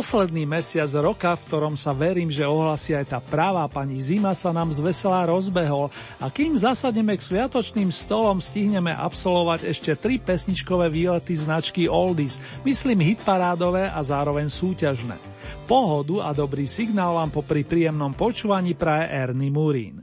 Posledný mesiac roka, v ktorom sa verím, že ohlasí aj tá práva pani Zima, sa nám z veselá rozbehol a kým zasadneme k sviatočným stolom, stihneme absolvovať ešte tri pesničkové výlety značky Oldies, myslím hitparádové a zároveň súťažné. Pohodu a dobrý signál vám popri príjemnom počúvaní praje Ernie Murín.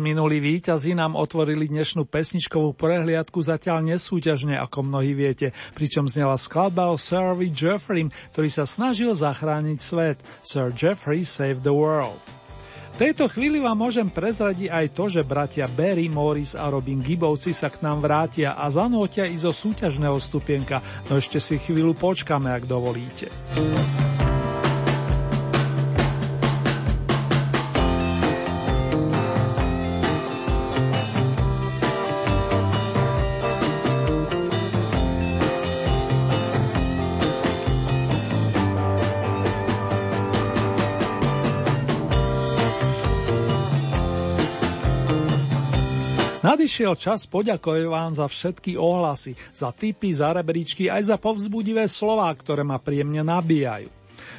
Minulí víťazi, nám otvorili dnešnú pesničkovú prehliadku zatiaľ nesúťažne, ako mnohí viete, pričom znela skladba o Sirovi Jeffrey, ktorý sa snažil zachrániť svet. Sir Jeffrey saved the world. V tejto chvíli vám môžem prezradiť aj to, že bratia Barry, Morris a Robin Gibovci sa k nám vrátia a zanútia i zo súťažného stupienka, no ešte si chvíľu počkáme, ak dovolíte. Nadišiel čas poďakovať vám za všetky ohlasy, za tipy, za rebríčky, aj za povzbudivé slová, ktoré ma príjemne nabíjajú.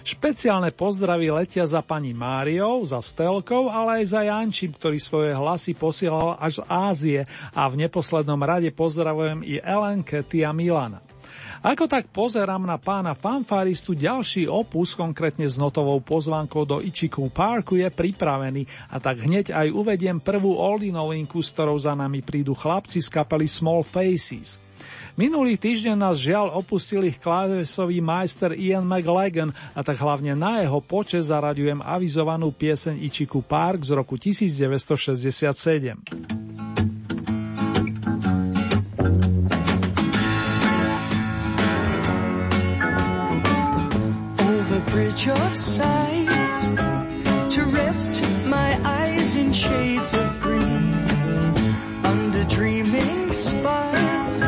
Špeciálne pozdravy letia za pani Máriou, za Stelkou, ale aj za Jančím, ktorý svoje hlasy posielal až z Ázie a v neposlednom rade pozdravujem i Ellen, Katy a Milana. Ako tak pozerám na pána fanfaristu, ďalší opus, konkrétne s notovou pozvánkou do Ichiku Parku, je pripravený a tak hneď aj uvediem prvú oldie novinku, s ktorou za nami prídu chlapci z kapely Small Faces. Minulý týždeň nás žiaľ opustil ich klávesový majster Ian McLagan a tak hlavne na jeho počes zaraďujem avizovanú pieseň Ichiku Park z roku 1967. bridge of sights to rest my eyes in shades of green under dreaming spires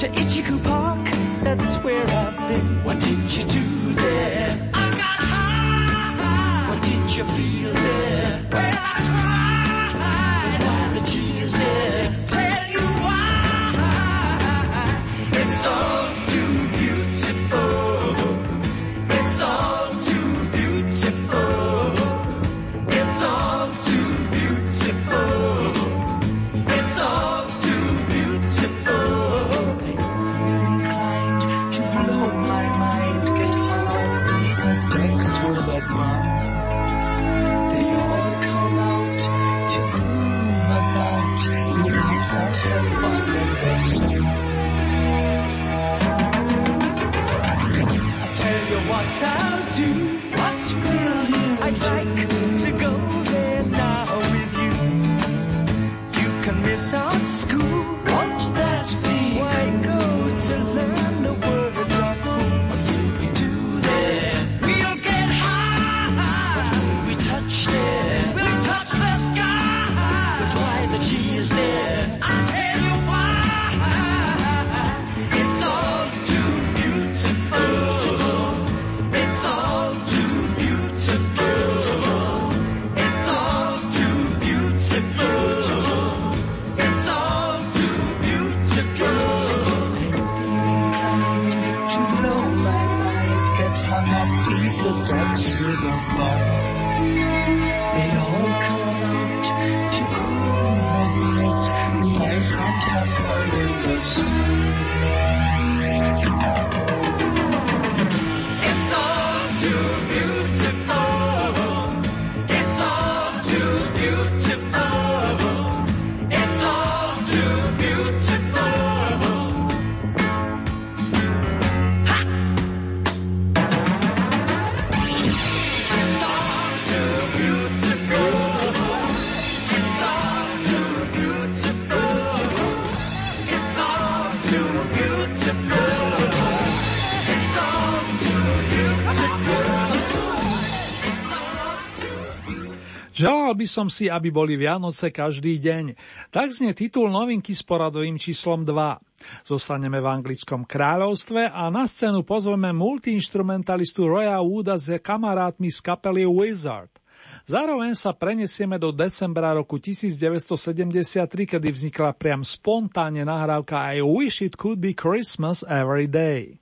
to Ichiku Park. That's where I've been. What did you do there? I got high. What did you feel? Simple. By som si, aby boli Vianoce každý deň. Tak znie titul novinky s poradovým číslom 2. Zostaneme v anglickom kráľovstve a na scénu pozveme multiinstrumentalistu Roya Wooda s kamarátmi z kapely Wizard. Zároveň sa prenesieme do decembra roku 1973, kedy vznikla priam spontánne nahrávka I Wish It Could Be Christmas Every Day.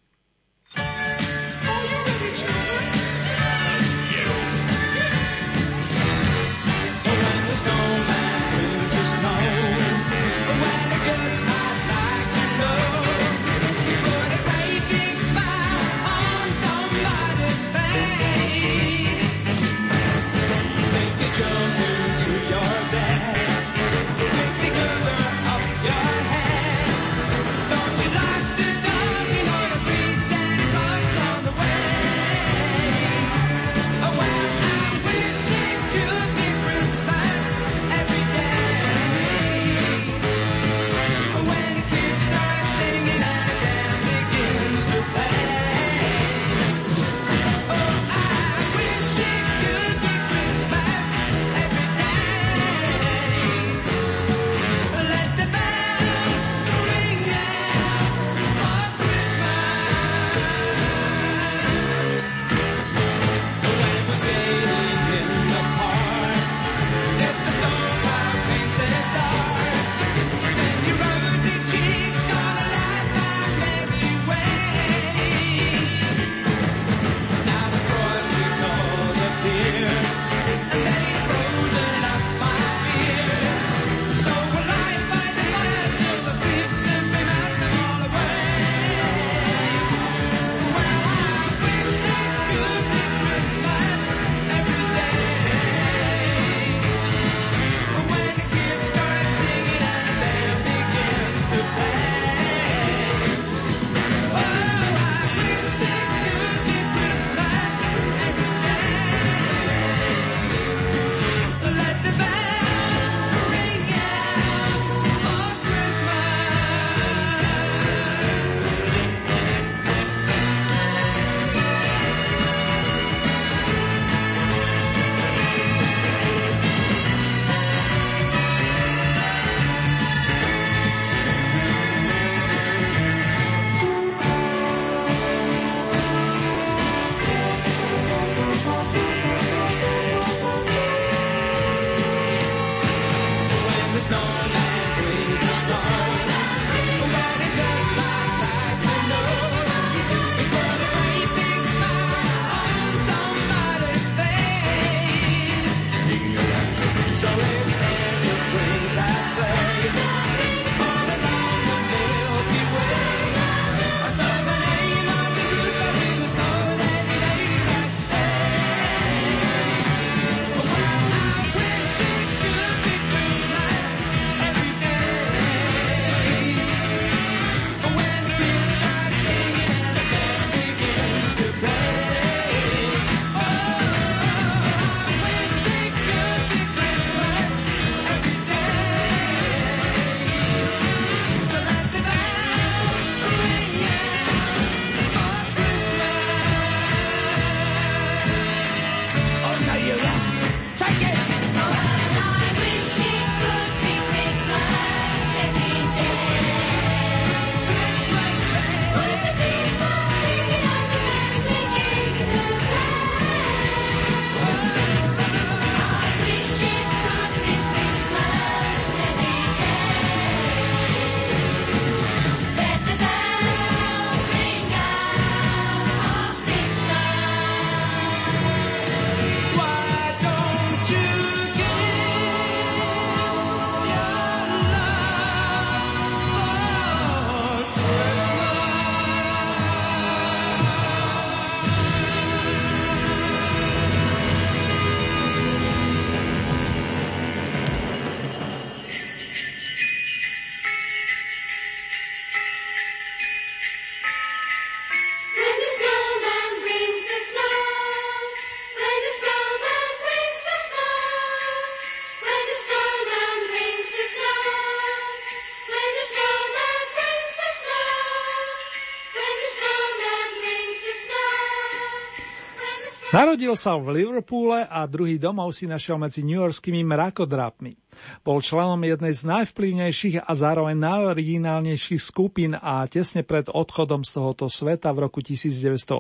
Narodil sa v Liverpoole a druhý domov si našiel medzi newyorskými mrakodrapmi. Bol členom jednej z najvplyvnejších a zároveň najoriginálnejších skupín a tesne pred odchodom z tohoto sveta v roku 1980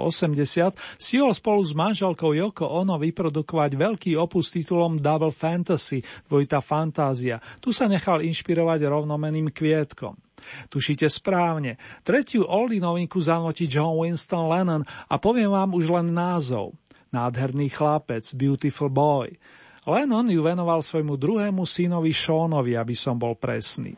stihol spolu s manželkou Yoko Ono vyprodukovať veľký opus titulom Double Fantasy, dvojita fantázia. Tu sa nechal inšpirovať rovnomeným kvietkom. Tušíte správne. Tretiu oldie novinku zanotí John Winston Lennon a poviem vám už len názov nádherný chlapec, beautiful boy. Lennon ju venoval svojmu druhému synovi Seanovi, aby som bol presný.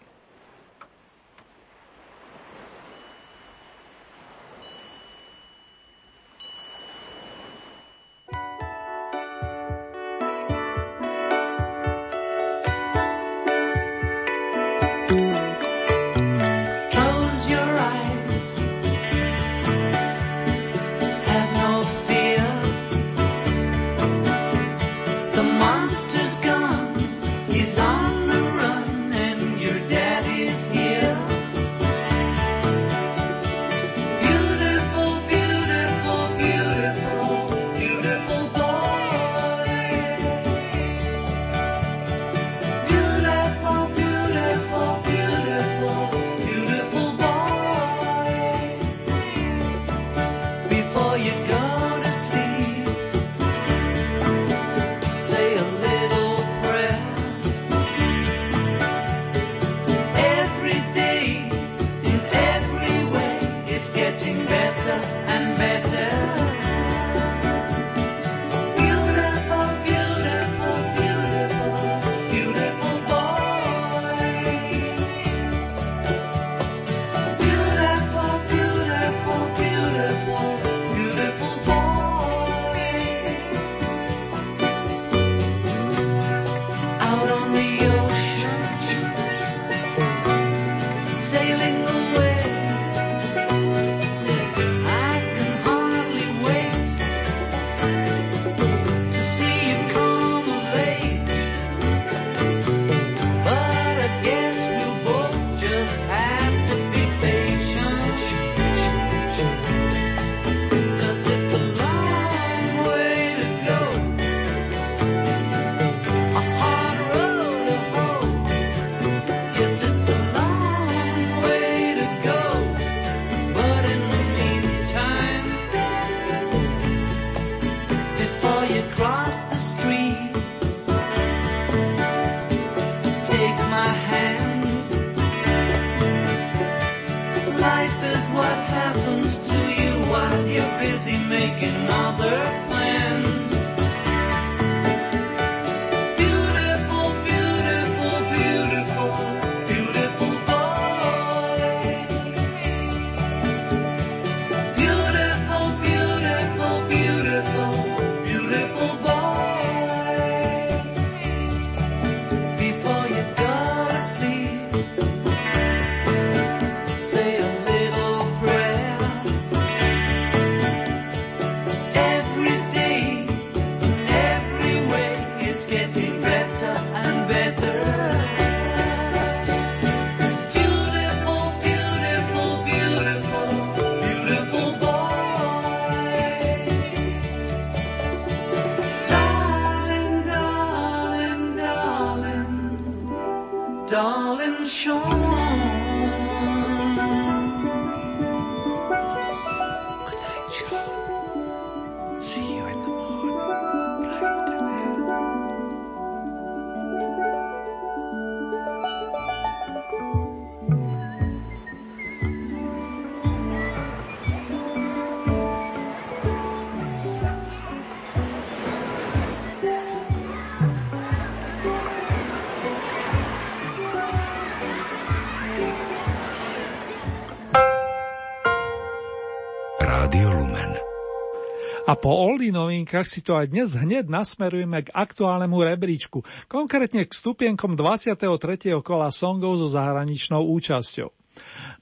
A po oldy novinkách si to aj dnes hneď nasmerujeme k aktuálnemu rebríčku, konkrétne k stupienkom 23. kola songov so zahraničnou účasťou.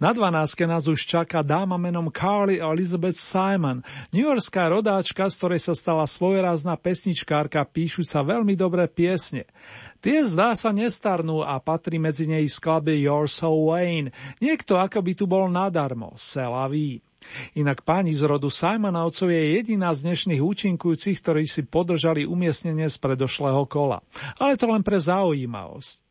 Na 12. nás už čaká dáma menom Carly Elizabeth Simon, Yorkská rodáčka, z ktorej sa stala svojrázna pesničkárka, píšuca veľmi dobré piesne. Tie zdá sa nestarnú a patrí medzi nej skladby You're So Wayne, niekto ako by tu bol nadarmo, Selaví. Inak páni z rodu Simonovcov je jediná z dnešných účinkujúcich, ktorí si podržali umiestnenie z predošlého kola. Ale to len pre zaujímavosť.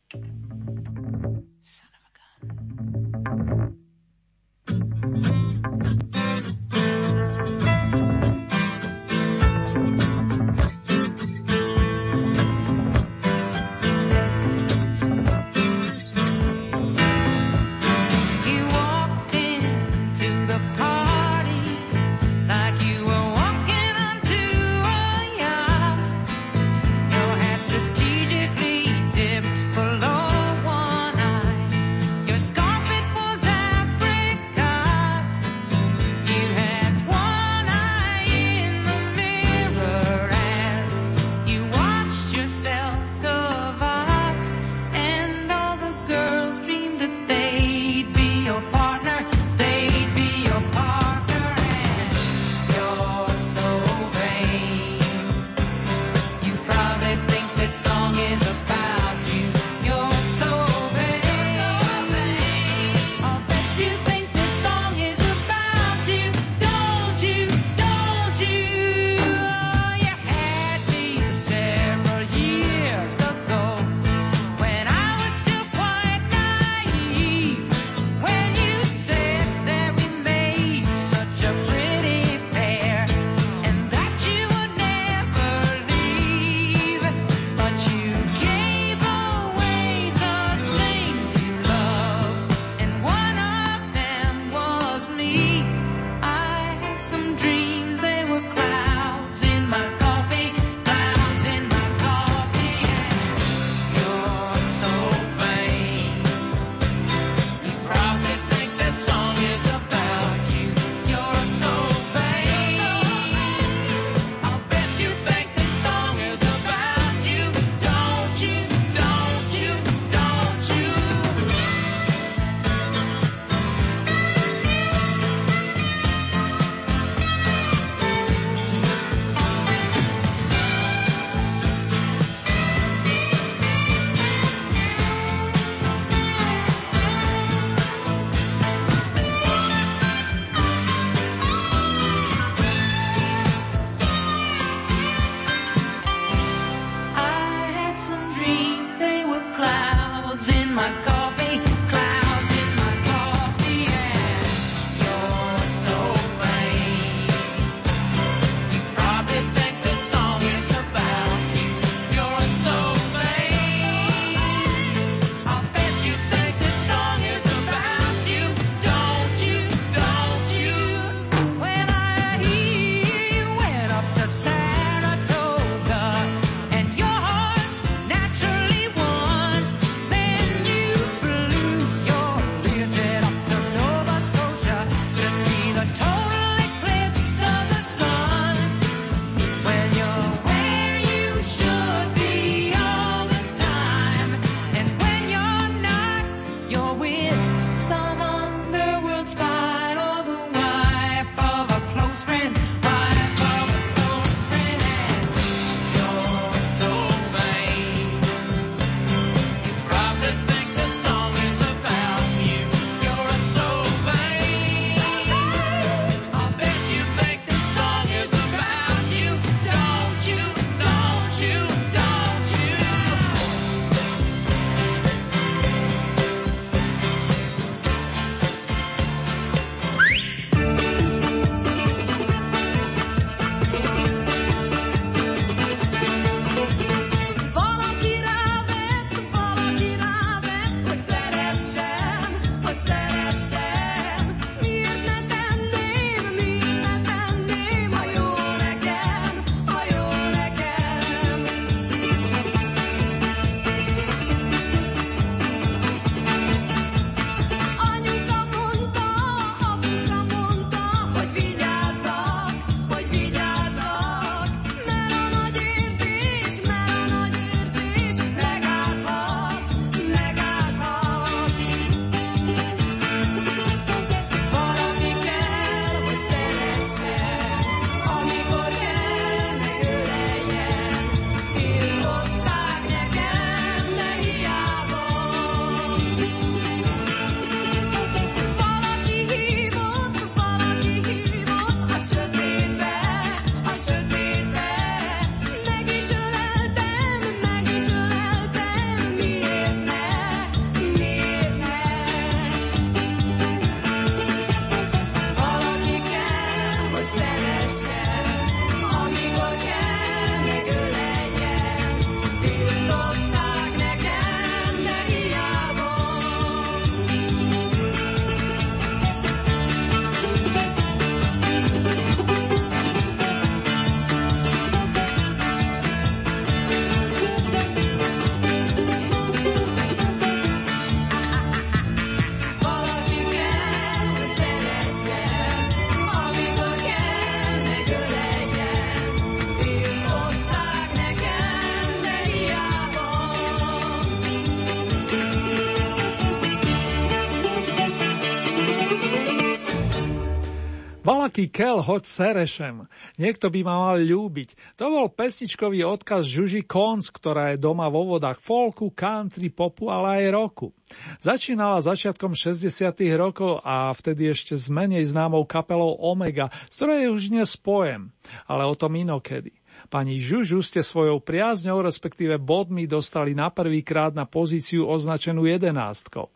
Balaký Kel, hoď serešem. Niekto by ma mal ľúbiť. To bol pesničkový odkaz Žuži Kons, ktorá je doma vo vodách folku, country, popu, ale aj roku. Začínala začiatkom 60. rokov a vtedy ešte s menej známou kapelou Omega, z ktorej už dnes pojem, ale o tom inokedy. Pani Žužu ste svojou priazňou, respektíve bodmi dostali na prvýkrát na pozíciu označenú jedenástkou.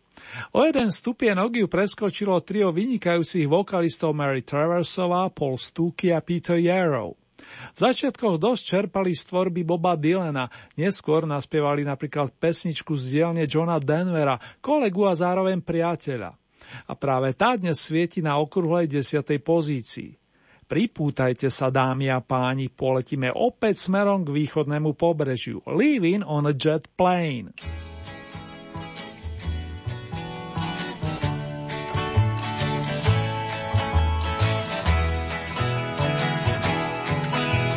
O jeden stupienok ju preskočilo trio vynikajúcich vokalistov Mary Traversová, Paul Stuky a Peter Yarrow. V začiatkoch dosť čerpali z tvorby Boba Dylana, neskôr naspievali napríklad pesničku z dielne Johna Denvera, kolegu a zároveň priateľa. A práve tá dnes svieti na okrúhlej desiatej pozícii. Pripútajte sa, dámy a páni, poletíme opäť smerom k východnému pobrežiu. Leaving on a jet plane.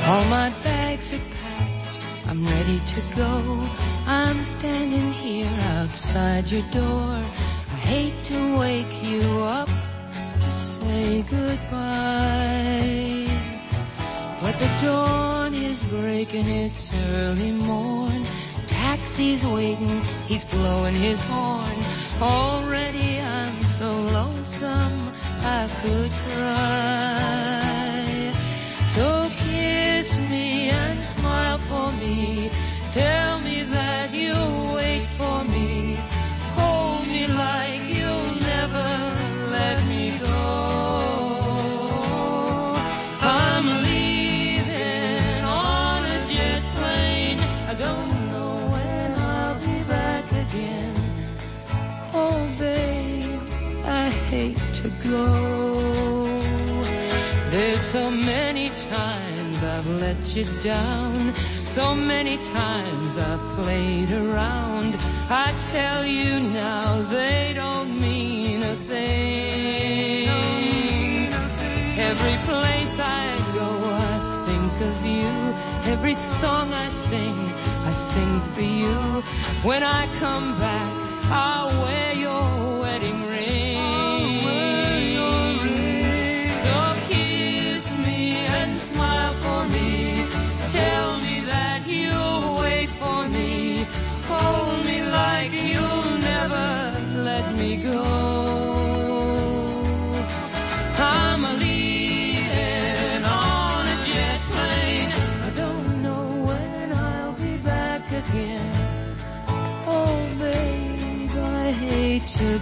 All my bags are packed, I'm ready to go. I'm standing here outside your door. I hate to wake you up to say goodbye. But the dawn is breaking, it's early morn. Taxi's waiting, he's blowing his horn. Already I'm so lonesome I could cry. So and smile for me. Tell me that you'll wait for me. Hold me like you'll never let me go. I'm leaving on a jet plane. I don't know when I'll be back again. Oh, babe, I hate to go. There's so many I've let you down. So many times I've played around. I tell you now they don't mean a thing. Every place I go, I think of you. Every song I sing, I sing for you. When I come back, I'll wear your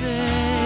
say.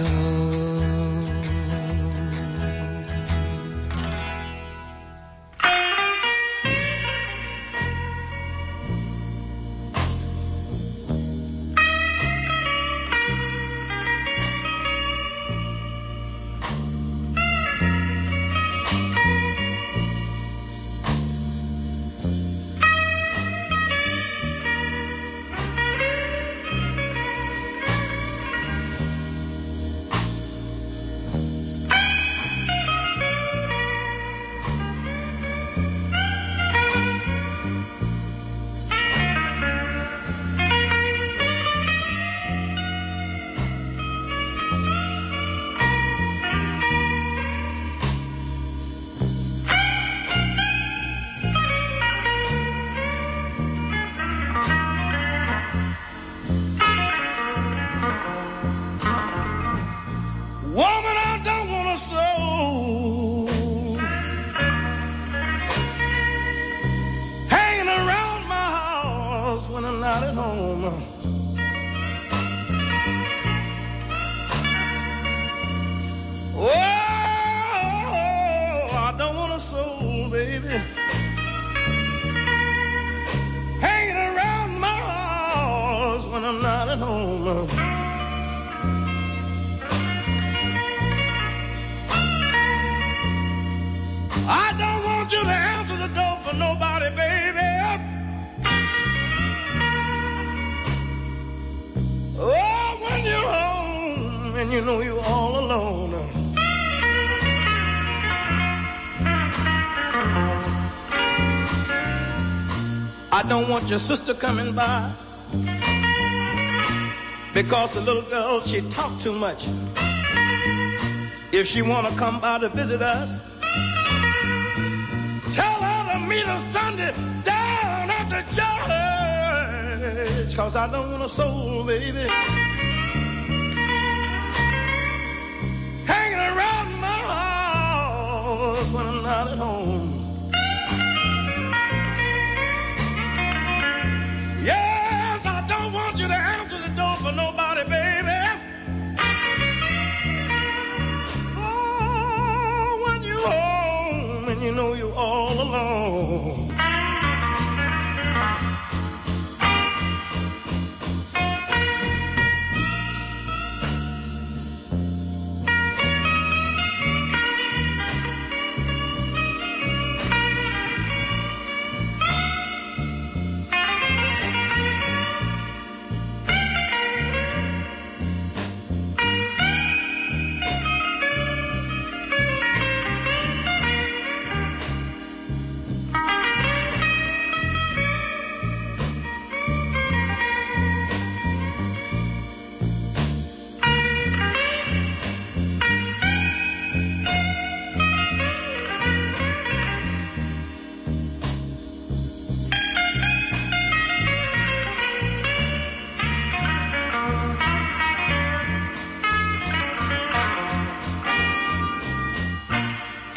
Oh. Your sister coming by because the little girl, she talk too much. If she wanna come by to visit us, tell her to meet us Sunday down at the church. Cause I don't want a soul, baby.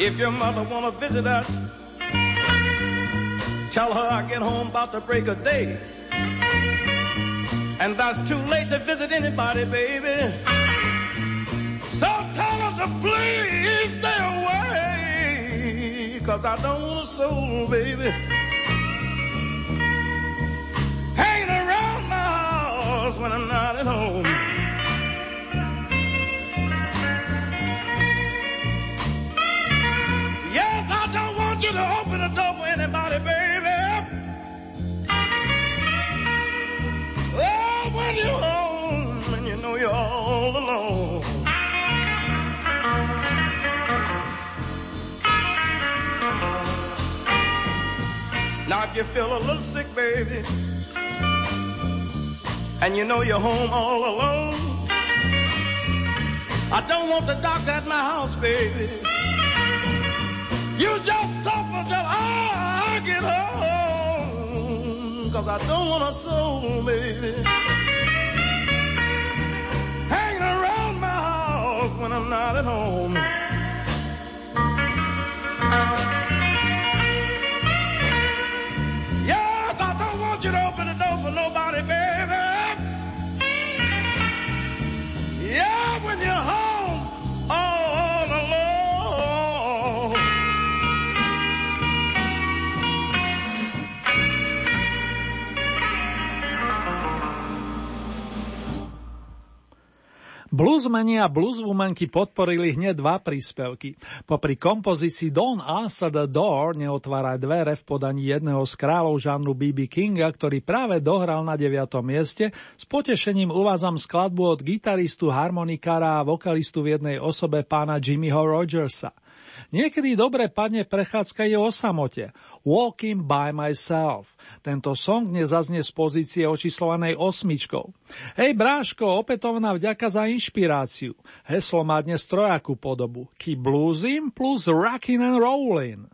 If your mother wanna visit us, tell her I get home about the break of day. And that's too late to visit anybody, baby. So tell her to please stay away. Cause I don't want a soul, baby. Hanging around my house when I'm not at home. If you feel a little sick, baby, and you know you're home all alone, I don't want the doctor at my house, baby. You just suffer till I get home. Cause I don't want a soul, baby. Hanging around my house when I'm not at home. Bluesmeni a blueswomanky podporili hneď dva príspevky. Popri kompozícii Don't Answer the Door neotváraj dvere v podaní jedného z kráľov žánru B.B. Kinga, ktorý práve dohral na 9. mieste, s potešením uvádzam skladbu od gitaristu, harmonikára a vokalistu v jednej osobe pána Jimmyho Rogersa. Niekedy dobre padne prechádzka je o samote. Walking by myself. Tento song dnes zaznie z pozície očíslovanej osmičkou. Hej bráško, opätovná vďaka za inšpiráciu. Heslo má dnes trojakú podobu. Keep bluesing plus rockin' and rollin'.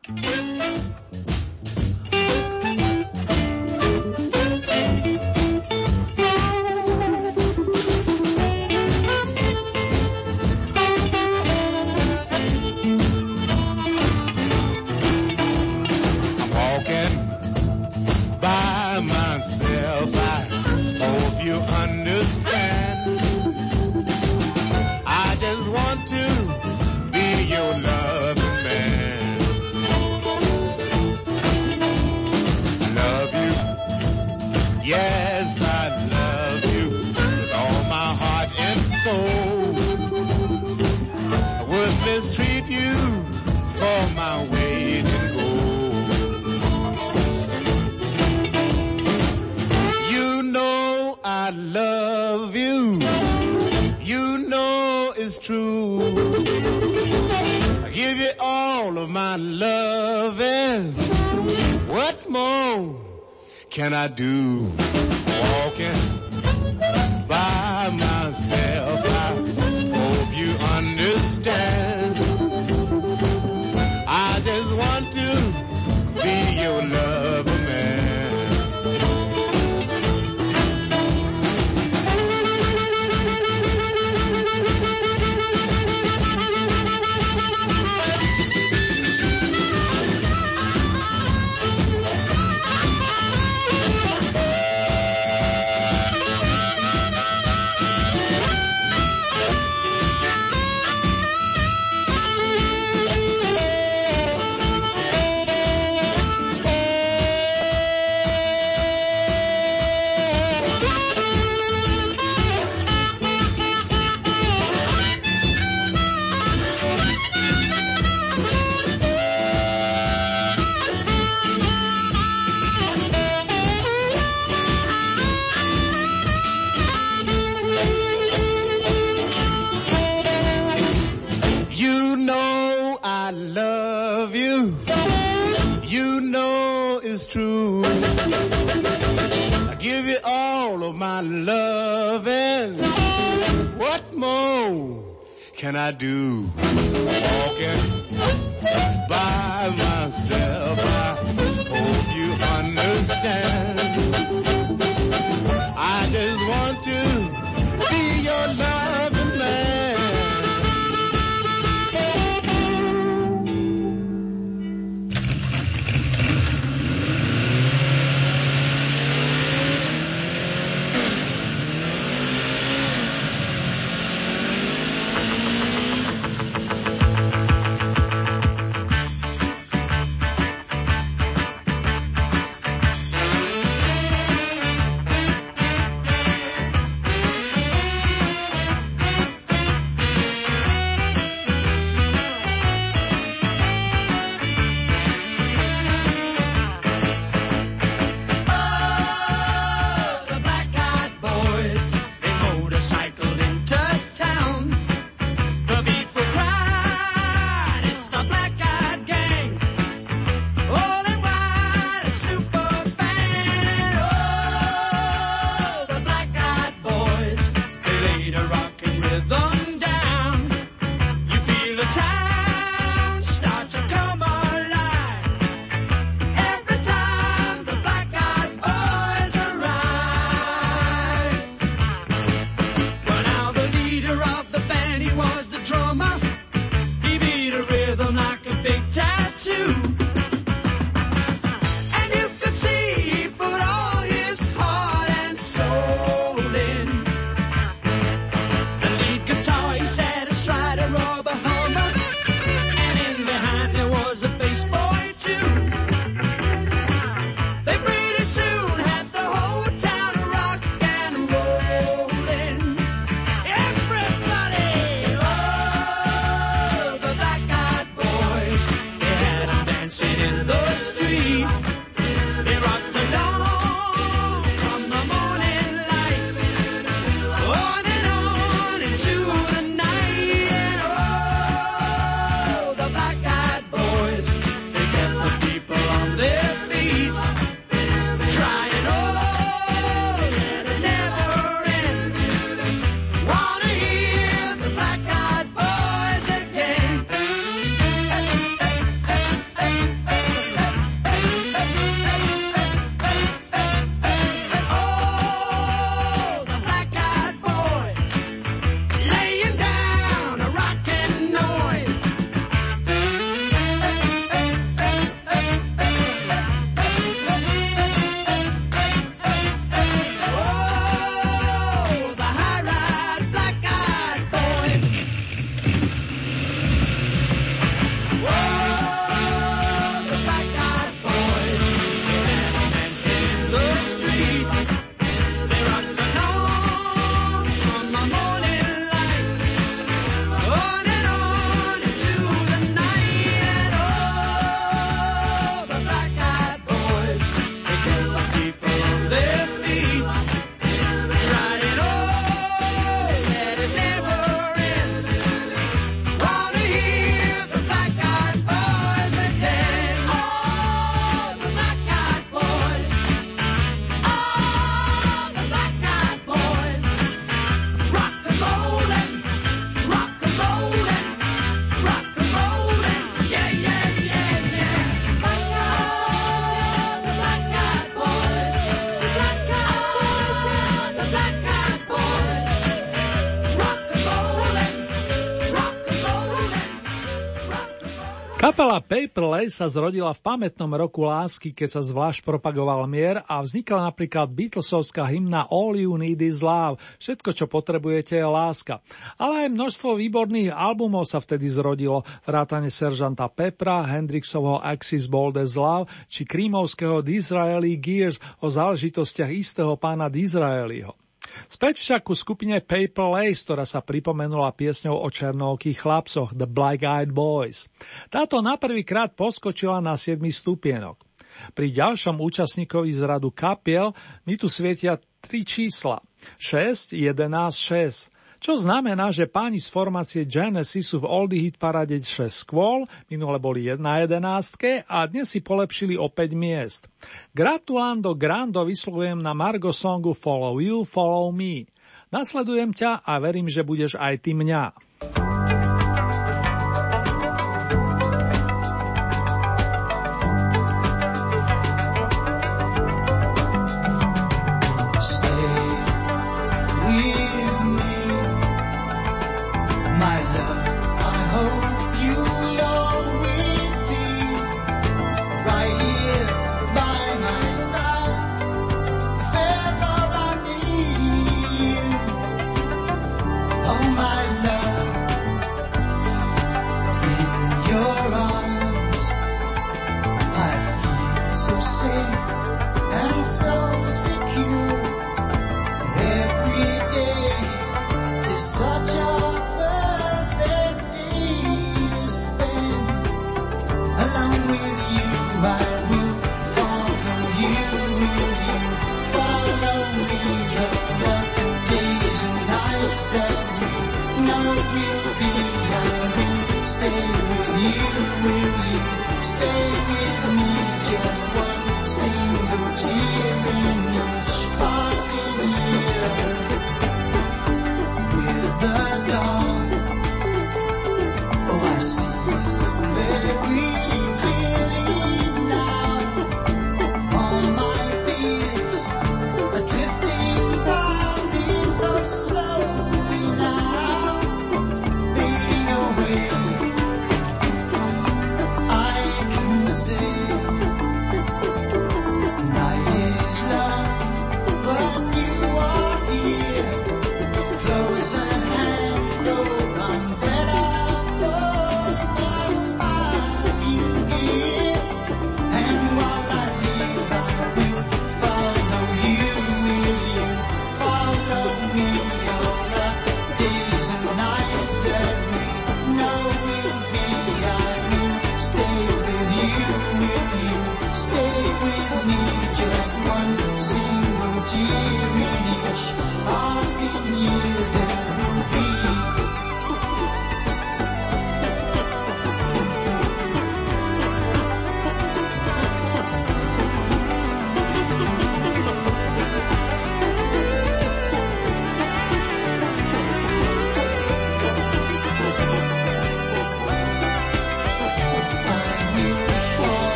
Lace sa zrodila v pamätnom roku lásky, keď sa zvlášť propagoval mier a vznikla napríklad Beatlesovská hymna All You Need Is Love, všetko čo potrebujete je láska. Ale aj množstvo výborných albumov sa vtedy zrodilo, vrátane seržanta Pepra, Hendrixovho Axis Bold as Love či krímovského Disraeli Gears o záležitostiach istého pána Disraeliho. Späť však ku skupine Paper Lace, ktorá sa pripomenula piesňou o černokých chlapcoch The Black Eyed Boys. Táto na prvýkrát poskočila na 7 stupienok. Pri ďalšom účastníkovi z radu kapiel mi tu svietia tri čísla. 6, 11, 6. Čo znamená, že páni z formácie Genesis sú v Oldie Hit Parade 6 skôl, minule boli 1 na 11 a dnes si polepšili o 5 miest. Gratulando Grando vyslovujem na Margo songu Follow You, Follow Me. Nasledujem ťa a verím, že budeš aj ty mňa.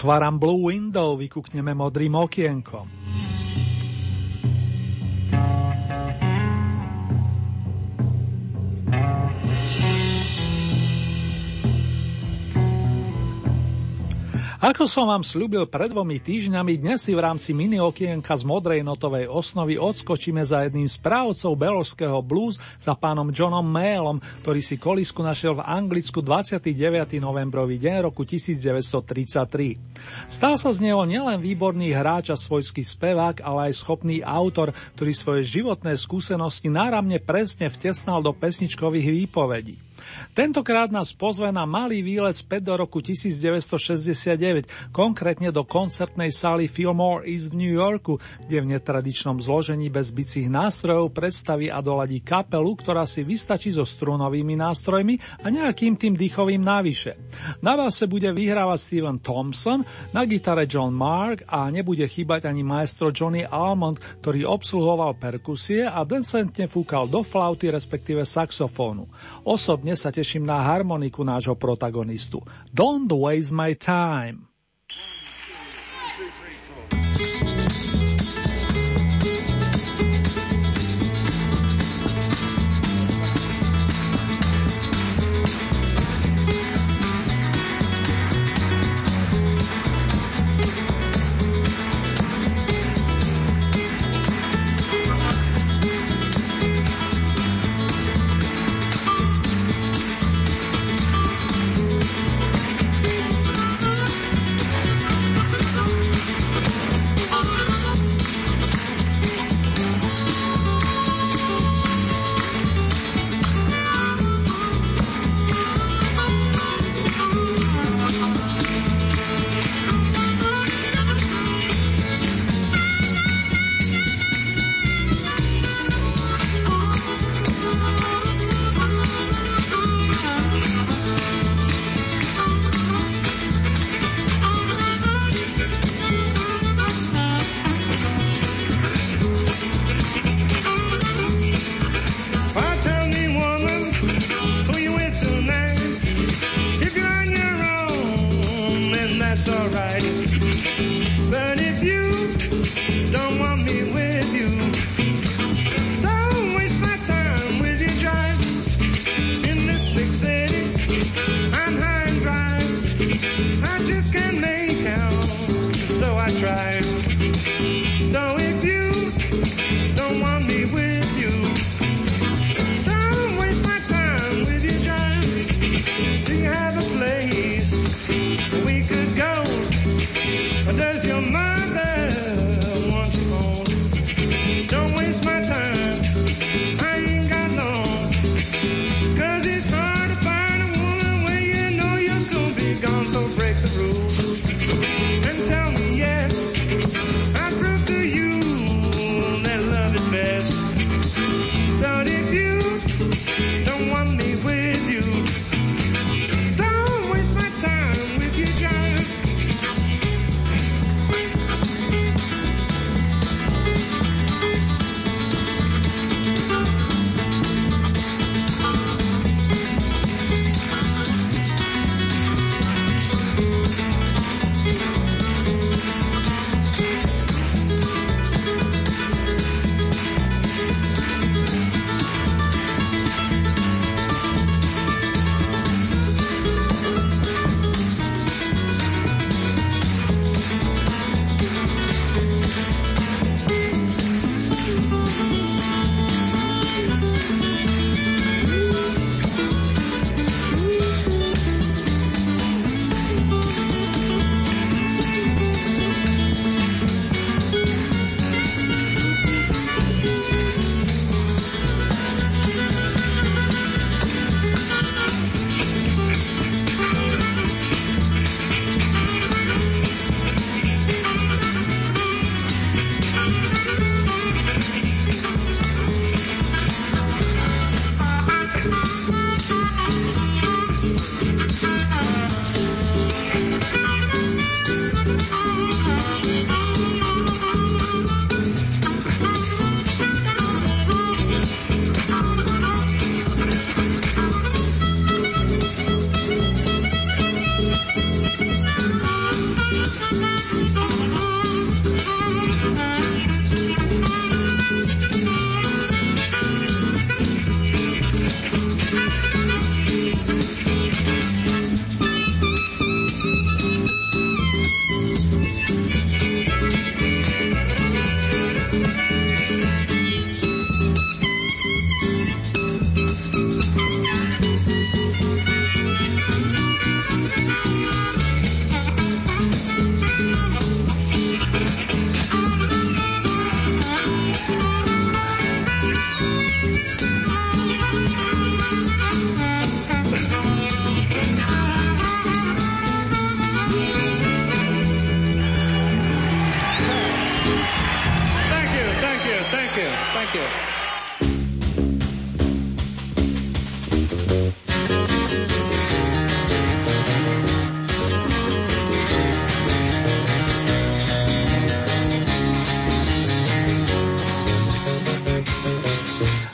Otváram Blue Window, vykúkneme modrým okienkom. Ako som vám slúbil pred dvomi týždňami, dnes si v rámci mini okienka z modrej notovej osnovy odskočíme za jedným z právcov beložského blues za pánom Johnom Mailom, ktorý si kolisku našiel v Anglicku 29. novembrový deň roku 1933. Stal sa z neho nielen výborný hráč a svojský spevák, ale aj schopný autor, ktorý svoje životné skúsenosti náramne presne vtesnal do pesničkových výpovedí. Tentokrát nás pozve na malý výlet späť do roku 1969, konkrétne do koncertnej sály Fillmore East v New Yorku, kde v netradičnom zložení bez bicích nástrojov predstaví a doladí kapelu, ktorá si vystačí so strunovými nástrojmi a nejakým tým dýchovým návyše. Na base bude vyhrávať Steven Thompson, na gitare John Mark a nebude chýbať ani maestro Johnny Almond, ktorý obsluhoval perkusie a decentne fúkal do flauty, respektíve saxofónu. Osobne sa teším na harmoniku nášho protagonistu. Don't waste my time.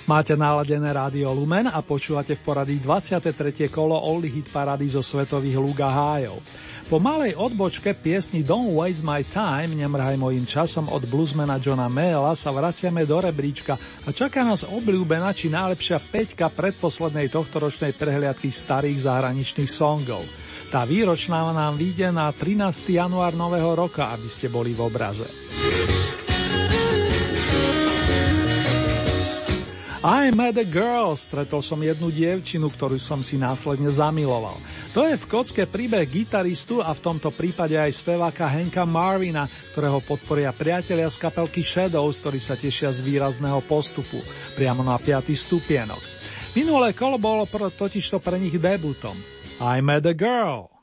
Máte naladené rádio Lumen a počúvate v poradí 23. kolo Only Hit Parady zo svetových Luga hájov. Po malej odbočke piesni Don't Waste My Time, nemrhaj mojim časom od bluesmana Johna Mayla sa vraciame do rebríčka a čaká nás obľúbená či najlepšia peťka predposlednej tohtoročnej prehliadky starých zahraničných songov. Tá výročná nám vyjde na 13. január nového roka, aby ste boli v obraze. I met a girl, stretol som jednu dievčinu, ktorú som si následne zamiloval. To je v kocke príbeh gitaristu a v tomto prípade aj speváka Henka Marvina, ktorého podporia priatelia z kapelky Shadows, ktorí sa tešia z výrazného postupu, priamo na 5. stupienok. Minulé kolo bolo totižto pre nich debutom. I met a girl.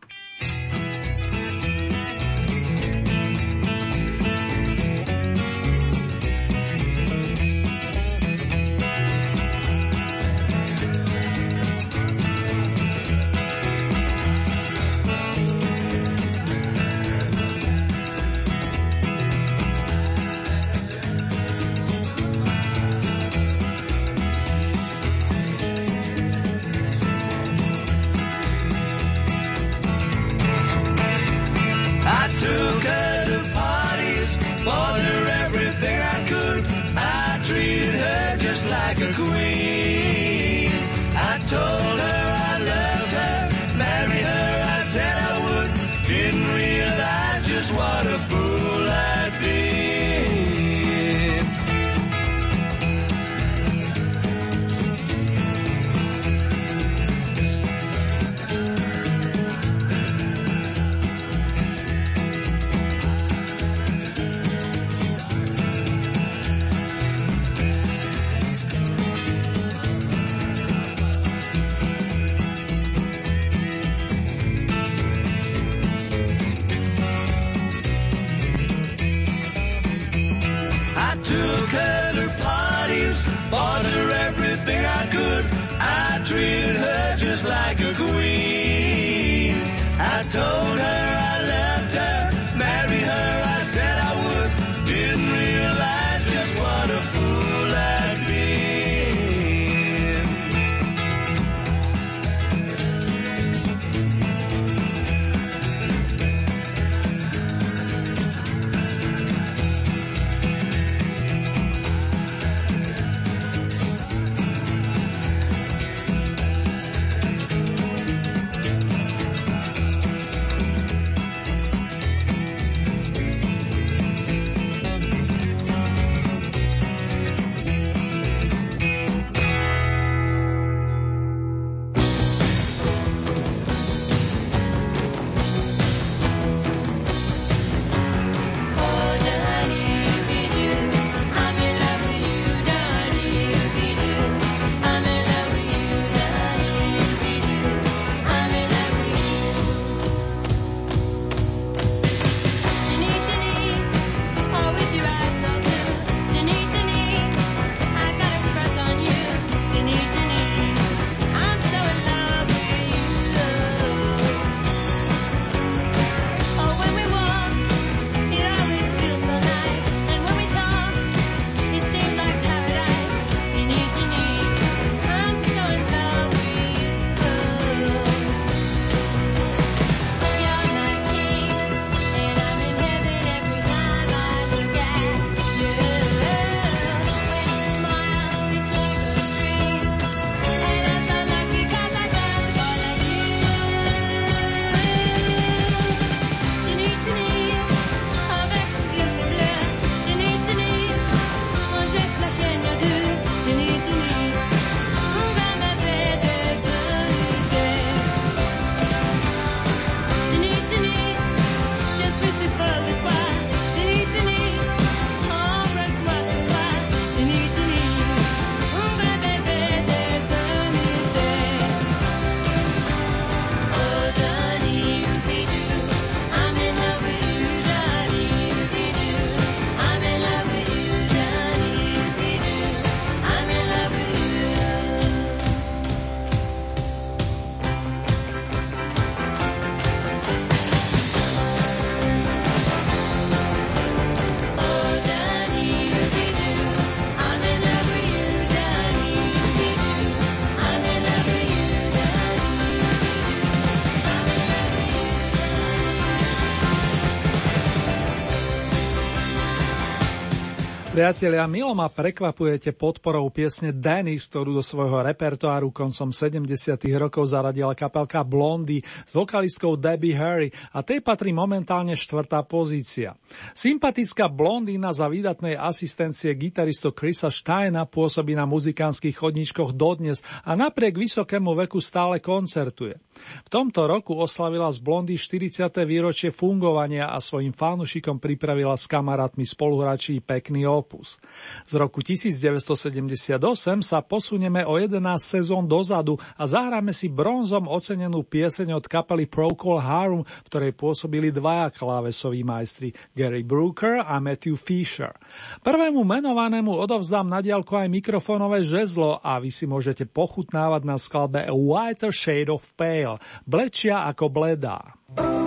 Priatelia, milo ma prekvapujete podporou piesne Dennis, ktorú do svojho repertoáru koncom 70. rokov zaradila kapelka Blondy s vokalistkou Debbie Harry a tej patrí momentálne štvrtá pozícia. Sympatická blondína za výdatnej asistencie gitaristu Chrisa Steina pôsobí na muzikánskych chodničkoch dodnes a napriek vysokému veku stále koncertuje. V tomto roku oslavila z Blondy 40. výročie fungovania a svojim fanúšikom pripravila s kamarátmi spoluhráči pekný opus. Z roku 1978 sa posunieme o 11 sezón dozadu a zahráme si bronzom ocenenú pieseň od kapely Procol Harum, v ktorej pôsobili dvaja klávesoví majstri Gary Brooker a Matthew Fisher. Prvému menovanému odovzdám na diálku aj mikrofónové žezlo a vy si môžete pochutnávať na skladbe A Whiter Shade of Pale, blečia ako bledá. Everybody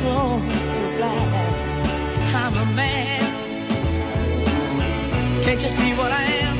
so, glad. I'm a man. Can't you see what I am?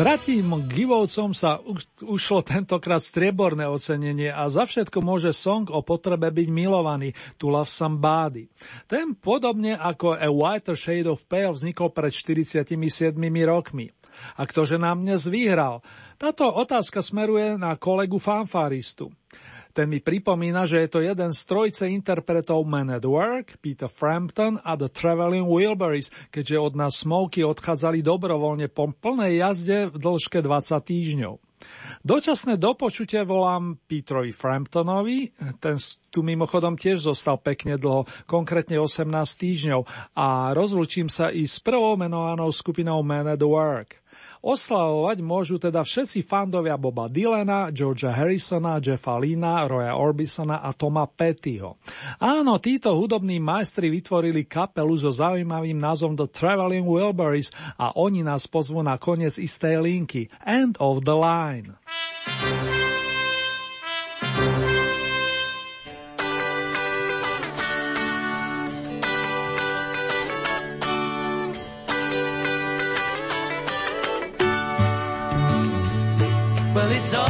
Bratím Givovcom sa ušlo tentokrát strieborné ocenenie a za všetko môže song o potrebe byť milovaný To Love Somebody. Ten podobne ako A Whiter Shade of Pale vznikol pred 47 rokmi. A ktože nám dnes vyhral? Táto otázka smeruje na kolegu fanfaristu. Ten mi pripomína, že je to jeden z trojce interpretov Man at Work, Peter Frampton a The Traveling Wilburys, keďže od nás Smoky odchádzali dobrovoľne po plnej jazde v dĺžke 20 týždňov. Dočasné dopočutie volám Petrovi Framptonovi, ten tu mimochodom tiež zostal pekne dlho, konkrétne 18 týždňov a rozlučím sa i s prvou menovanou skupinou Man at Work. Oslavovať môžu teda všetci fandovia Boba Dylana, Georgia Harrisona, Jeffa Lina, Roya Orbisona a Toma Pettyho. Áno, títo hudobní majstri vytvorili kapelu so zaujímavým názvom The Traveling Wilburys a oni nás pozvú na koniec istej linky End of the Line. Well, it's alright.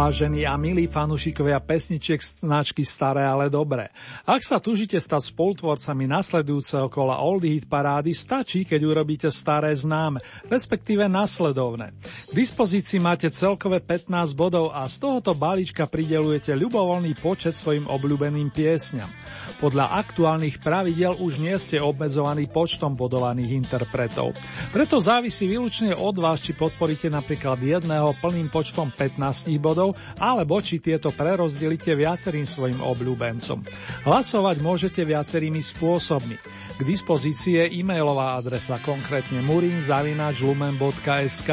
Vážení a milí fanúšikovia pesničiek značky Staré, ale dobré. Ak sa tužite stať spolutvorcami nasledujúceho kola Oldie Hit parády, stačí, keď urobíte staré známe, respektíve nasledovné. K dispozícii máte celkové 15 bodov a z tohoto balíčka pridelujete ľubovoľný počet svojim obľúbeným piesňam. Podľa aktuálnych pravidel už nie ste obmedzovaní počtom bodovaných interpretov. Preto závisí výlučne od vás, či podporíte napríklad jedného plným počtom 15 bodov, alebo či tieto prerozdelíte viacerým svojim obľúbencom. Hlasovať môžete viacerými spôsobmi. K dispozícii je e-mailová adresa, konkrétne murinzavinačlumen.sk.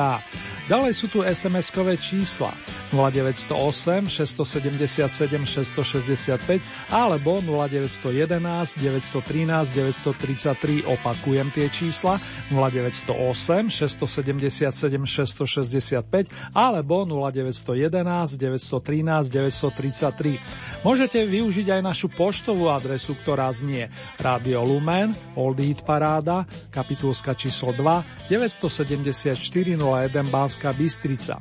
Ďalej sú tu SMS-kové čísla 0908 677 665 alebo 0911 913 933 opakujem tie čísla 0908 677 665 alebo 0911 913 933. Môžete využiť aj našu poštovú adresu, ktorá znie Radio Lumen, Old Hit Paráda, kapitulska číslo 2, 974 01 Banská Bystrica.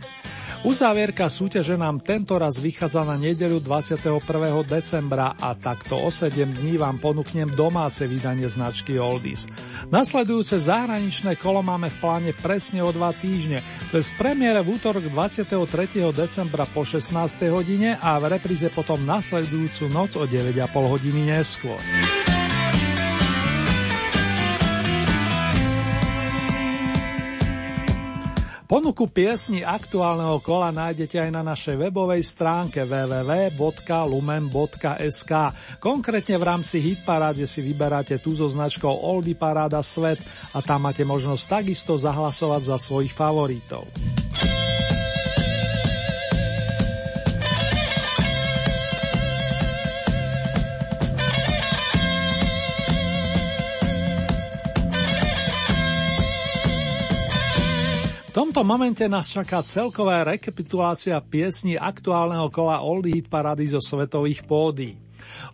Uzávierka súťaže nám tento raz vychádza na nedeľu 21. decembra a takto o 7 dní vám ponúknem domáce vydanie značky Oldies. Nasledujúce zahraničné kolo máme v pláne presne o dva týždne, to je z premiére v útorok 23. decembra po 16. hodine a v repríze potom nasledujúcu noc o 9,5 hodiny neskôr. Ponuku piesni aktuálneho kola nájdete aj na našej webovej stránke www.lumen.sk. Konkrétne v rámci Hitparáde si vyberáte tú so značkou Oldy Paráda Svet a tam máte možnosť takisto zahlasovať za svojich favoritov. Tomto momente nás čaká celková rekapitulácia piesní aktuálneho kola Oldie Hit Parady zo svetových pódy.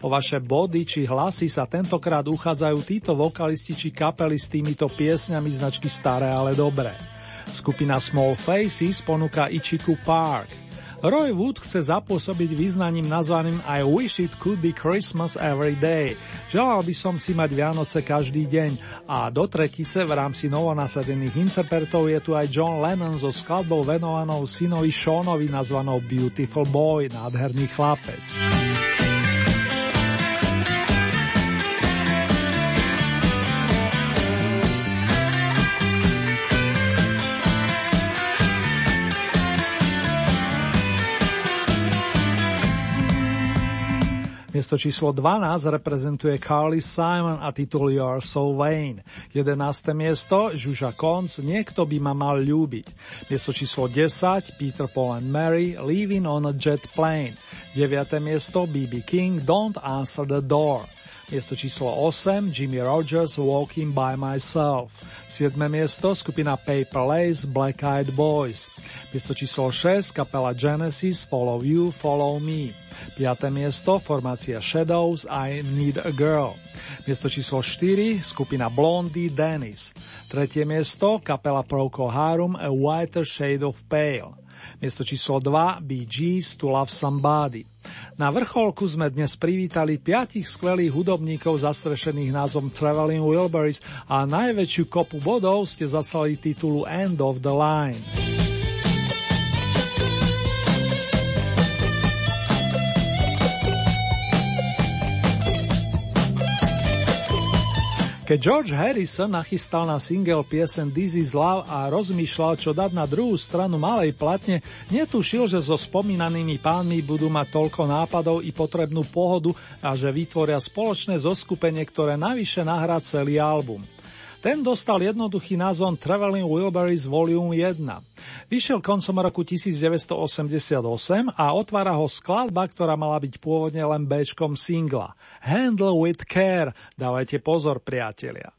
O vaše body či hlasy sa tentokrát uchádzajú títo vokalisti či kapely s týmito piesňami značky Staré, ale dobré. Skupina Small Faces ponúka Ichiku Park. Roy Wood chce zapôsobiť význaním nazvaným I wish it could be Christmas every day. Želal by som si mať Vianoce každý deň a do tretice v rámci novonasadených interpretov je tu aj John Lennon so skladbou venovanou synovi Seanovi nazvanou Beautiful Boy, nádherný chlapec. Miesto číslo 12 reprezentuje Carly Simon a titul You Are So Vain. 11. miesto Žuža Konc Niekto by ma mal ľúbiť. Miesto číslo 10 Peter Paul and Mary Leaving on a Jet Plane. 9. miesto BB King Don't Answer the Door. Miesto číslo 8 Jimmy Rogers Walking by Myself. 7. miesto skupina Paper Lace Black Eyed Boys. Miesto číslo 6 kapela Genesis Follow You, Follow Me. 5. miesto formácia Shadows I Need a Girl. Miesto číslo 4 skupina Blondie Dennis. 3. miesto kapela Procol Harum A Whiter Shade of Pale. Miesto číslo 2 Bee Gees To Love Somebody. Na vrcholku sme dnes privítali piatich skvelých hudobníkov zastrešených názvom Traveling Wilburys a najväčšiu kopu bodov ste zaslali titulu End of the Line. Keď George Harrison nachystal na single piesen This is Love a rozmýšľal, čo dať na druhú stranu malej platne, netušil, že so spomínanými pánmi budú mať toľko nápadov i potrebnú pohodu a že vytvoria spoločné zoskupenie, ktoré navyše nahrá celý album. Ten dostal jednoduchý názvom Traveling Wilburys Volume 1. Vyšiel koncom roku 1988 a otvára ho skladba, ktorá mala byť pôvodne len Bčkom singla. Handle with care, dávajte pozor priatelia.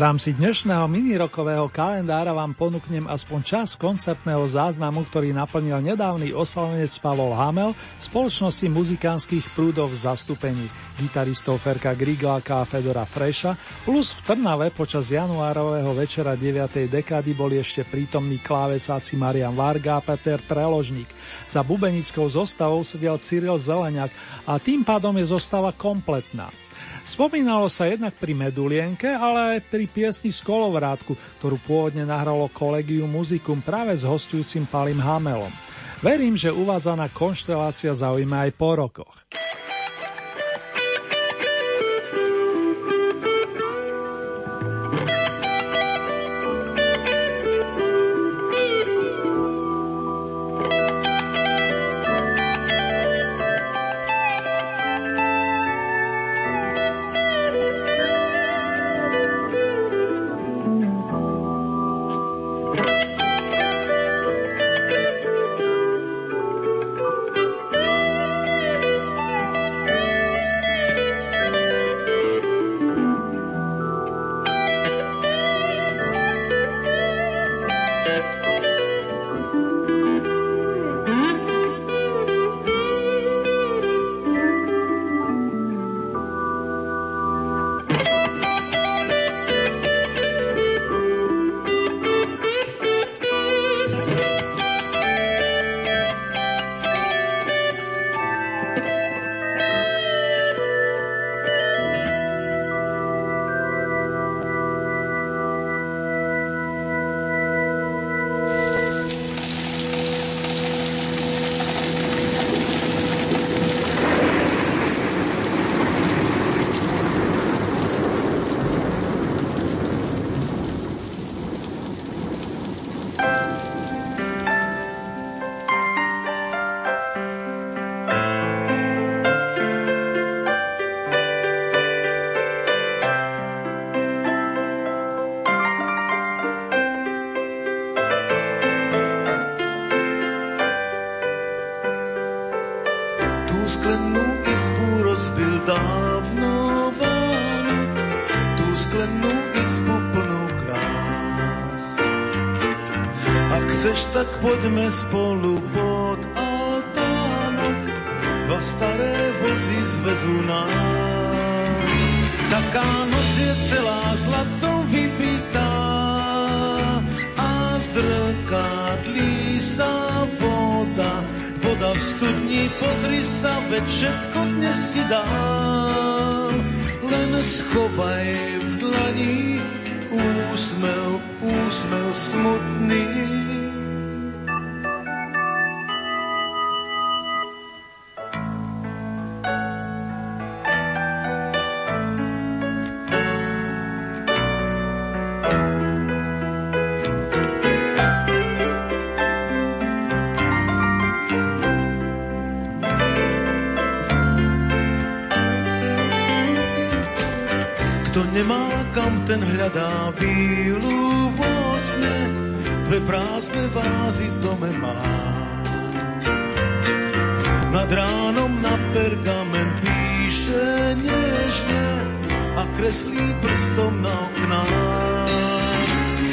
Rámci dnešného minirokového kalendára vám ponúknem aspoň čas koncertného záznamu, ktorý naplnil nedávny oslavnec Pavol Hamel v spoločnosti muzikánskych prúdov v zastúpení gitaristov Ferka Grigláka a Fedora Freša, plus v Trnave počas januárového večera 9. dekády boli ešte prítomní klávesáci Marian Varga a Peter Preložník. Za bubenickou zostavou sedel Cyril Zeleniak a tým pádom je zostava kompletná. Spomínalo sa jednak pri Medulienke, ale aj pri piesni z Kolovrátku, ktorú pôvodne nahralo kolegium muzikum práve s hostujúcim Palim Hamelom. Verím, že uvádzaná konštelácia zaujíma aj po rokoch. Poďme spolu ten hľadá vílu vo sne, dve prázdne vázy v dome má. Nad ránom na pergamen píše nežne a kreslí prstom na okná.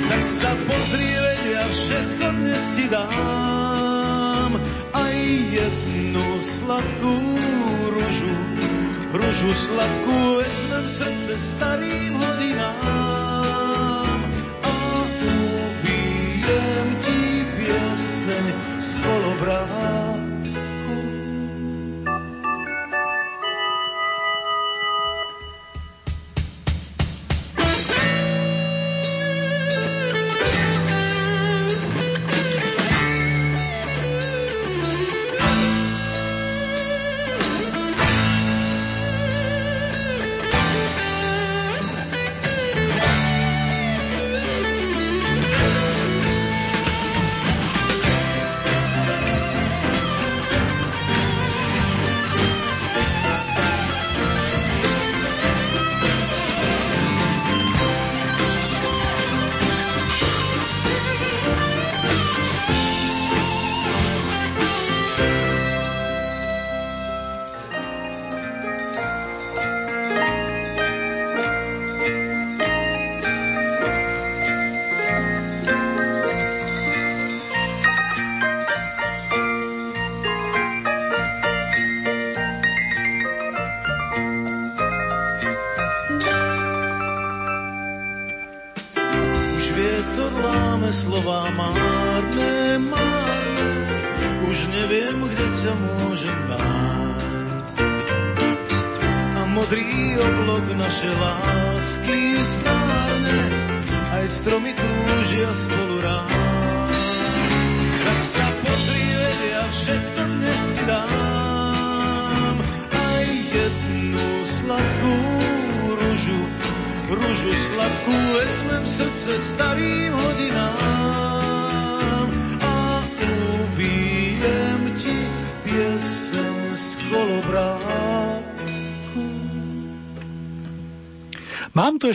Tak sa pozri, vedia, všetko dnes ti dám, aj jednu sladkú ružu Ružu sladkú vezmem srdce starým hodinám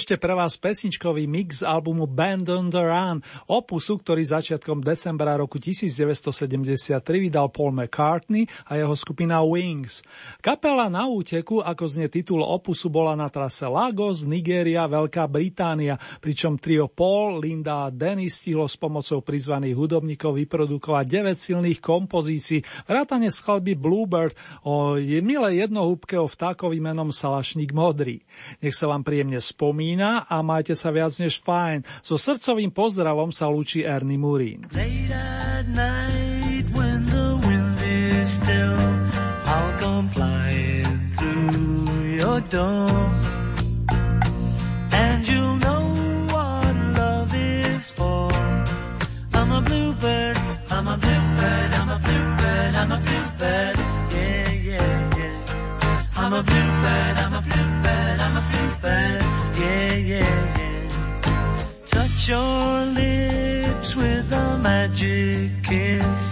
ešte pre vás pesničkový mix z albumu Band on the Run, opusu, ktorý začiatkom decembra roku 1973 vydal Paul McCartney a jeho skupina Wings. Kapela na úteku, ako znie titul opusu, bola na trase Lagos, Nigéria, Veľká Británia, pričom trio Paul, Linda a Dennis stihlo s pomocou prizvaných hudobníkov vyprodukovať 9 silných kompozícií, vrátane skladby Bluebird o milé jednohúbkeho vtákovi menom Salašník Modrý. Nech sa vám príjemne spomína a majte sa viac než fajn. So srdcovým pozdravom sa lúči Ernie Murín. And you'll know what love is for. I'm a bluebird, I'm a bluebird, I'm a bluebird, I'm a bluebird. Yeah, yeah, yeah. I'm a bluebird, I'm a bluebird, I'm a bluebird. Your lips with a magic kiss,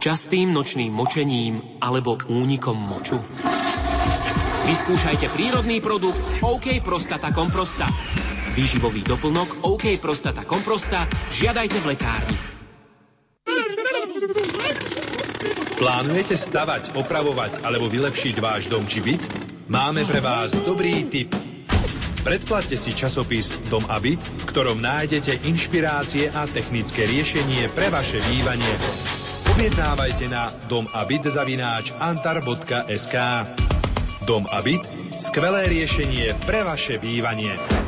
častým nočným močením alebo únikom moču? Vyskúšajte prírodný produkt OK Prostata Komprosta. Výživový doplnok OK Prostata Komprosta žiadajte v lekárni. Plánujete stavať, opravovať alebo vylepšiť váš dom či byt? Máme pre vás dobrý tip. Predplatte si časopis Dom a byt, v ktorom nájdete inšpirácie a technické riešenie pre vaše bývanie. Objednávajte na domabyt zavináč antar.sk Dom a byt, skvelé riešenie pre vaše bývanie.